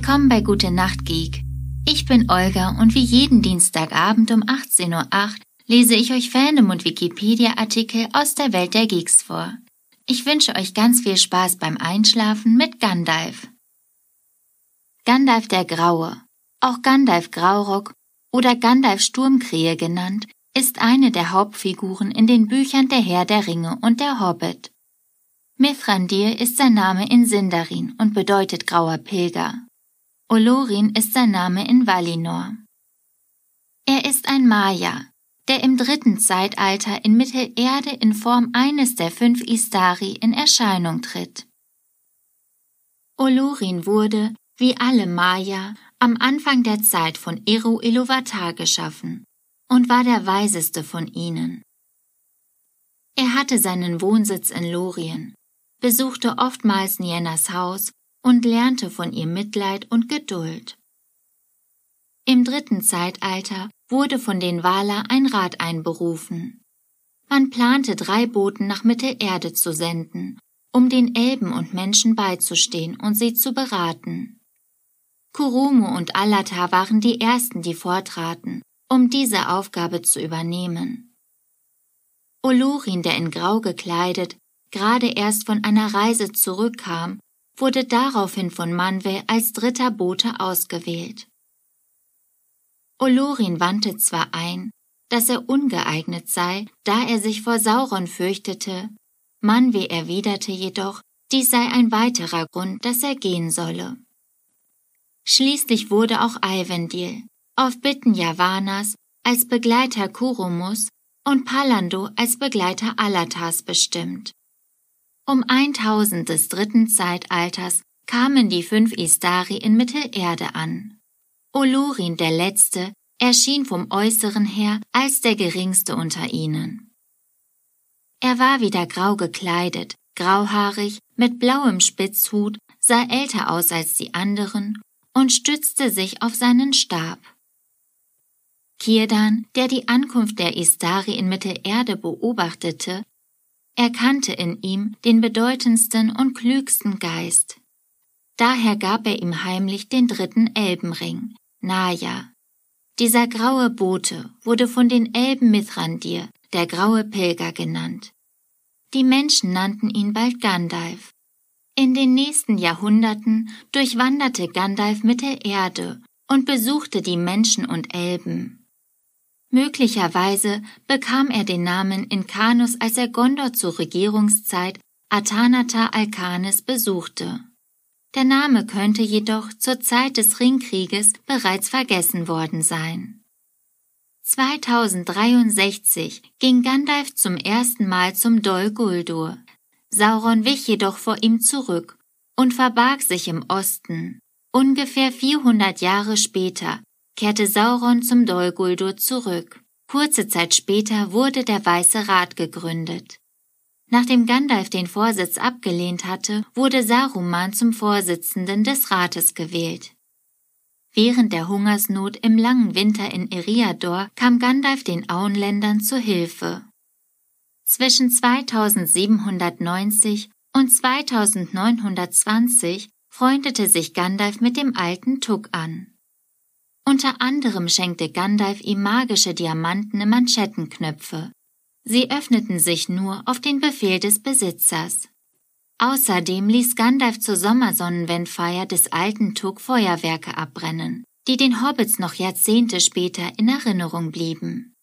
Willkommen bei Gute Nacht Geek. Ich bin Olga und wie jeden Dienstagabend um 18.08 Uhr lese ich euch Fandom und Wikipedia-Artikel aus der Welt der Geeks vor. Ich wünsche euch ganz viel Spaß beim Einschlafen mit Gandalf. Gandalf der Graue, auch Gandalf Graurock oder Gandalf Sturmkrähe genannt, ist eine der Hauptfiguren in den Büchern Der Herr der Ringe und der Hobbit. Mithrandir ist sein Name in Sindarin und bedeutet grauer Pilger. Olorin ist sein Name in Valinor. Er ist ein Maya, der im dritten Zeitalter in Mittelerde in Form eines der fünf Istari in Erscheinung tritt. Olorin wurde, wie alle Maya, am Anfang der Zeit von Eru Iluvatar geschaffen und war der weiseste von ihnen. Er hatte seinen Wohnsitz in Lorien, besuchte oftmals Nienas Haus und lernte von ihr Mitleid und Geduld. Im dritten Zeitalter wurde von den Wala ein Rat einberufen. Man plante drei Booten nach Mittelerde zu senden, um den Elben und Menschen beizustehen und sie zu beraten. Kurumu und Alata waren die ersten, die vortraten, um diese Aufgabe zu übernehmen. Olurin, der in Grau gekleidet, gerade erst von einer Reise zurückkam, wurde daraufhin von Manwe als dritter Bote ausgewählt. Olorin wandte zwar ein, dass er ungeeignet sei, da er sich vor Sauron fürchtete, Manwe erwiderte jedoch, dies sei ein weiterer Grund, dass er gehen solle. Schließlich wurde auch Alvendil, auf Bitten Javanas, als Begleiter Kurumus und Palando als Begleiter Alatas bestimmt. Um 1000 des dritten Zeitalters kamen die fünf Istari in Mittelerde an. Olurin der Letzte erschien vom Äußeren her als der geringste unter ihnen. Er war wieder grau gekleidet, grauhaarig, mit blauem Spitzhut, sah älter aus als die anderen und stützte sich auf seinen Stab. Kirdan, der die Ankunft der Istari in Mittelerde beobachtete, erkannte in ihm den bedeutendsten und klügsten Geist. Daher gab er ihm heimlich den dritten Elbenring, Naja. Dieser graue Bote wurde von den Elben Mithrandir, der graue Pilger genannt. Die Menschen nannten ihn bald Gandalf. In den nächsten Jahrhunderten durchwanderte Gandalf Mittelerde und besuchte die Menschen und Elben. Möglicherweise bekam er den Namen Inkanus, als er Gondor zur Regierungszeit Atanata Alkanes besuchte. Der Name könnte jedoch zur Zeit des Ringkrieges bereits vergessen worden sein. 2063 ging Gandalf zum ersten Mal zum Dol Guldur. Sauron wich jedoch vor ihm zurück und verbarg sich im Osten. Ungefähr 400 Jahre später kehrte Sauron zum Dol Guldur zurück. Kurze Zeit später wurde der Weiße Rat gegründet. Nachdem Gandalf den Vorsitz abgelehnt hatte, wurde Saruman zum Vorsitzenden des Rates gewählt. Während der Hungersnot im langen Winter in Eriador kam Gandalf den Auenländern zu Hilfe. Zwischen 2790 und 2920 freundete sich Gandalf mit dem alten Tuck an. Unter anderem schenkte Gandalf ihm magische diamantene Manschettenknöpfe. Sie öffneten sich nur auf den Befehl des Besitzers. Außerdem ließ Gandalf zur Sommersonnenwendfeier des alten Tug Feuerwerke abbrennen, die den Hobbits noch Jahrzehnte später in Erinnerung blieben.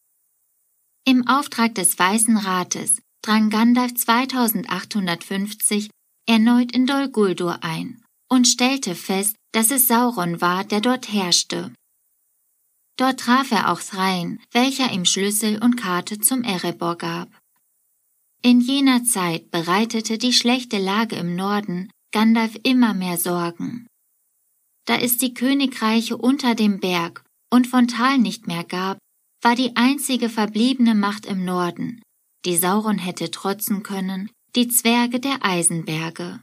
Im Auftrag des Weißen Rates drang Gandalf 2850 erneut in Dol Guldur ein und stellte fest, dass es Sauron war, der dort herrschte Dort traf er auch Thrain, welcher ihm Schlüssel und Karte zum Erebor gab. In jener Zeit bereitete die schlechte Lage im Norden Gandalf immer mehr Sorgen. Da es die Königreiche unter dem Berg und von Tal nicht mehr gab, war die einzige verbliebene Macht im Norden, die Sauron hätte trotzen können, die Zwerge der Eisenberge.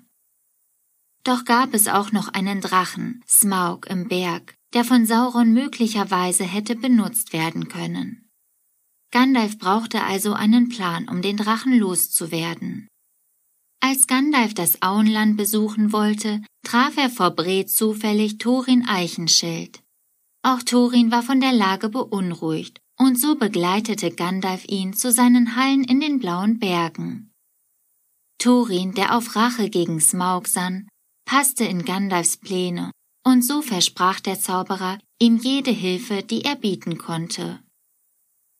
Doch gab es auch noch einen Drachen, Smaug im Berg, der von Sauron möglicherweise hätte benutzt werden können. Gandalf brauchte also einen Plan, um den Drachen loszuwerden. Als Gandalf das Auenland besuchen wollte, traf er vor Bre zufällig Thorin Eichenschild. Auch Thorin war von der Lage beunruhigt, und so begleitete Gandalf ihn zu seinen Hallen in den blauen Bergen. Thorin, der auf Rache gegen Smaug sann, passte in Gandalfs Pläne, und so versprach der Zauberer ihm jede Hilfe, die er bieten konnte.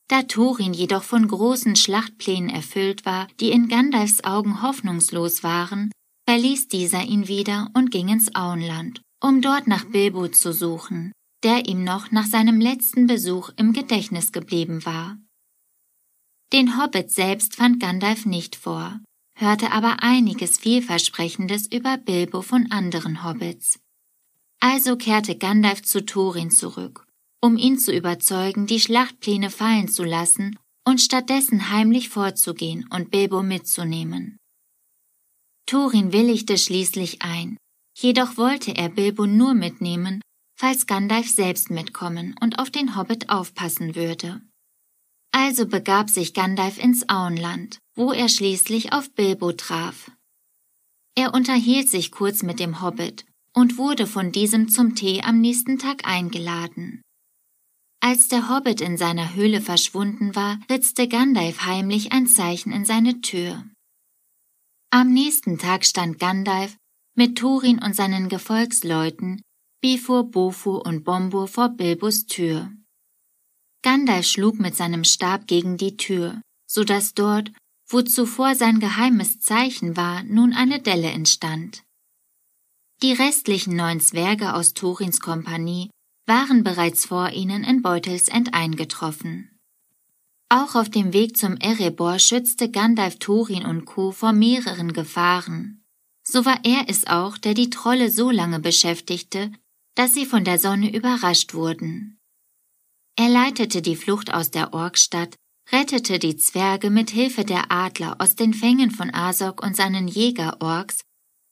Da Thorin jedoch von großen Schlachtplänen erfüllt war, die in Gandalfs Augen hoffnungslos waren, verließ dieser ihn wieder und ging ins Auenland, um dort nach Bilbo zu suchen, der ihm noch nach seinem letzten Besuch im Gedächtnis geblieben war. Den Hobbit selbst fand Gandalf nicht vor, hörte aber einiges vielversprechendes über Bilbo von anderen Hobbits. Also kehrte Gandalf zu Thorin zurück um ihn zu überzeugen, die Schlachtpläne fallen zu lassen und stattdessen heimlich vorzugehen und Bilbo mitzunehmen. Thorin willigte schließlich ein, jedoch wollte er Bilbo nur mitnehmen, falls Gandalf selbst mitkommen und auf den Hobbit aufpassen würde. Also begab sich Gandalf ins Auenland, wo er schließlich auf Bilbo traf. Er unterhielt sich kurz mit dem Hobbit und wurde von diesem zum Tee am nächsten Tag eingeladen. Als der Hobbit in seiner Höhle verschwunden war, ritzte Gandalf heimlich ein Zeichen in seine Tür. Am nächsten Tag stand Gandalf mit Thorin und seinen Gefolgsleuten, Bifur, Bofur und Bombur vor Bilbos Tür. Gandalf schlug mit seinem Stab gegen die Tür, so dass dort, wo zuvor sein geheimes Zeichen war, nun eine Delle entstand. Die restlichen neun Zwerge aus Thorins Kompanie waren bereits vor ihnen in Beutelsend eingetroffen. Auch auf dem Weg zum Erebor schützte Gandalf Thorin und Co. vor mehreren Gefahren. So war er es auch, der die Trolle so lange beschäftigte, dass sie von der Sonne überrascht wurden. Er leitete die Flucht aus der Orkstadt, rettete die Zwerge mit Hilfe der Adler aus den Fängen von Asok und seinen Jägerorks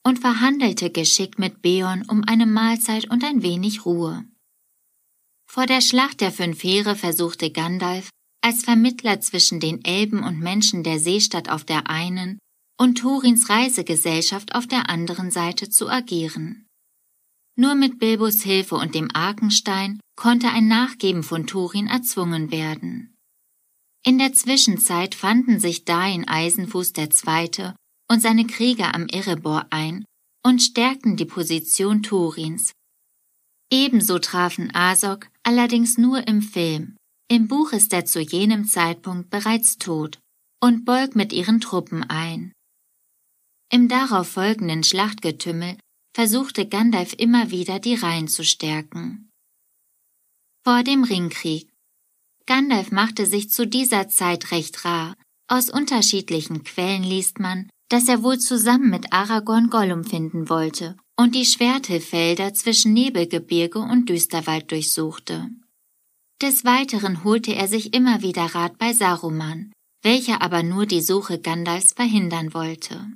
und verhandelte geschickt mit Beorn um eine Mahlzeit und ein wenig Ruhe. Vor der Schlacht der fünf Heere versuchte Gandalf, als Vermittler zwischen den Elben und Menschen der Seestadt auf der einen und Thorins Reisegesellschaft auf der anderen Seite zu agieren. Nur mit Bilbos Hilfe und dem Arkenstein konnte ein Nachgeben von Thorin erzwungen werden. In der Zwischenzeit fanden sich Dain Eisenfuß II. Und seine Krieger am Erebor ein und stärkten die Position Thorins, Ebenso trafen Asok allerdings nur im Film. Im Buch ist er zu jenem Zeitpunkt bereits tot und Bolg mit ihren Truppen ein. Im darauf folgenden Schlachtgetümmel versuchte Gandalf immer wieder die Reihen zu stärken. Vor dem Ringkrieg. Gandalf machte sich zu dieser Zeit recht rar. Aus unterschiedlichen Quellen liest man, dass er wohl zusammen mit Aragorn Gollum finden wollte und die Schwertelfelder zwischen Nebelgebirge und Düsterwald durchsuchte. Des Weiteren holte er sich immer wieder Rat bei Saruman, welcher aber nur die Suche Gandalfs verhindern wollte.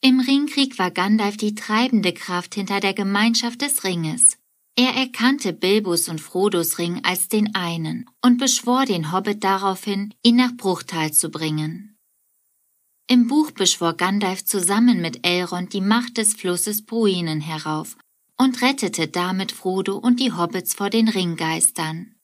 Im Ringkrieg war Gandalf die treibende Kraft hinter der Gemeinschaft des Ringes. Er erkannte Bilbos und Frodos Ring als den einen und beschwor den Hobbit daraufhin, ihn nach Bruchtal zu bringen. Im Buch beschwor Gandalf zusammen mit Elrond die Macht des Flusses Bruinen herauf und rettete damit Frodo und die Hobbits vor den Ringgeistern.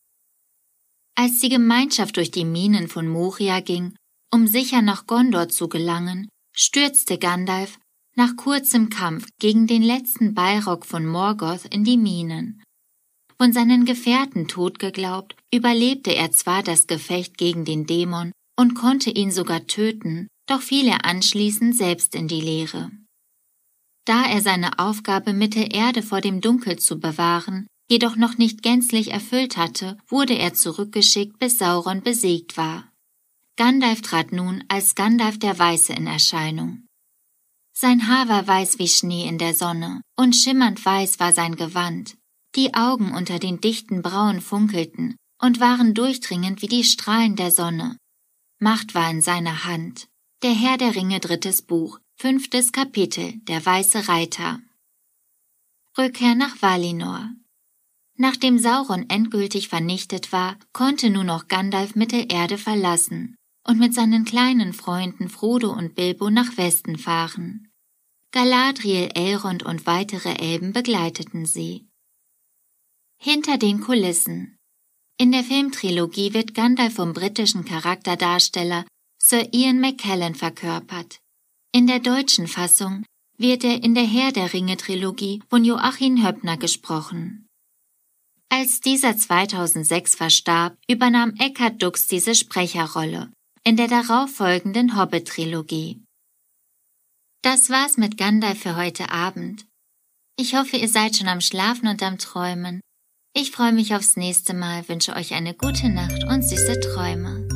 Als die Gemeinschaft durch die Minen von Moria ging, um sicher nach Gondor zu gelangen, stürzte Gandalf nach kurzem Kampf gegen den letzten Balrog von Morgoth in die Minen. Von seinen Gefährten tot geglaubt, überlebte er zwar das Gefecht gegen den Dämon und konnte ihn sogar töten, doch fiel er anschließend selbst in die Leere. Da er seine Aufgabe Mittelerde vor dem Dunkel zu bewahren, jedoch noch nicht gänzlich erfüllt hatte, wurde er zurückgeschickt, bis Sauron besiegt war. Gandalf trat nun als Gandalf der Weiße in Erscheinung. Sein Haar war weiß wie Schnee in der Sonne, und schimmernd weiß war sein Gewand. Die Augen unter den dichten Brauen funkelten und waren durchdringend wie die Strahlen der Sonne. Macht war in seiner Hand. Der Herr der Ringe drittes Buch, fünftes Kapitel, der weiße Reiter. Rückkehr nach Valinor. Nachdem Sauron endgültig vernichtet war, konnte nur noch Gandalf Mittelerde verlassen, und mit seinen kleinen Freunden Frodo und Bilbo nach Westen fahren. Galadriel, Elrond und weitere Elben begleiteten sie. Hinter den Kulissen In der Filmtrilogie wird Gandalf vom britischen Charakterdarsteller Sir Ian McKellen verkörpert. In der deutschen Fassung wird er in der Herr der Ringe Trilogie von Joachim Höppner gesprochen. Als dieser 2006 verstarb, übernahm Eckhard Dux diese Sprecherrolle in der darauffolgenden Hobbit-Trilogie. Das war's mit Gandalf für heute Abend. Ich hoffe, ihr seid schon am Schlafen und am Träumen. Ich freue mich aufs nächste Mal, wünsche euch eine gute Nacht und süße Träume.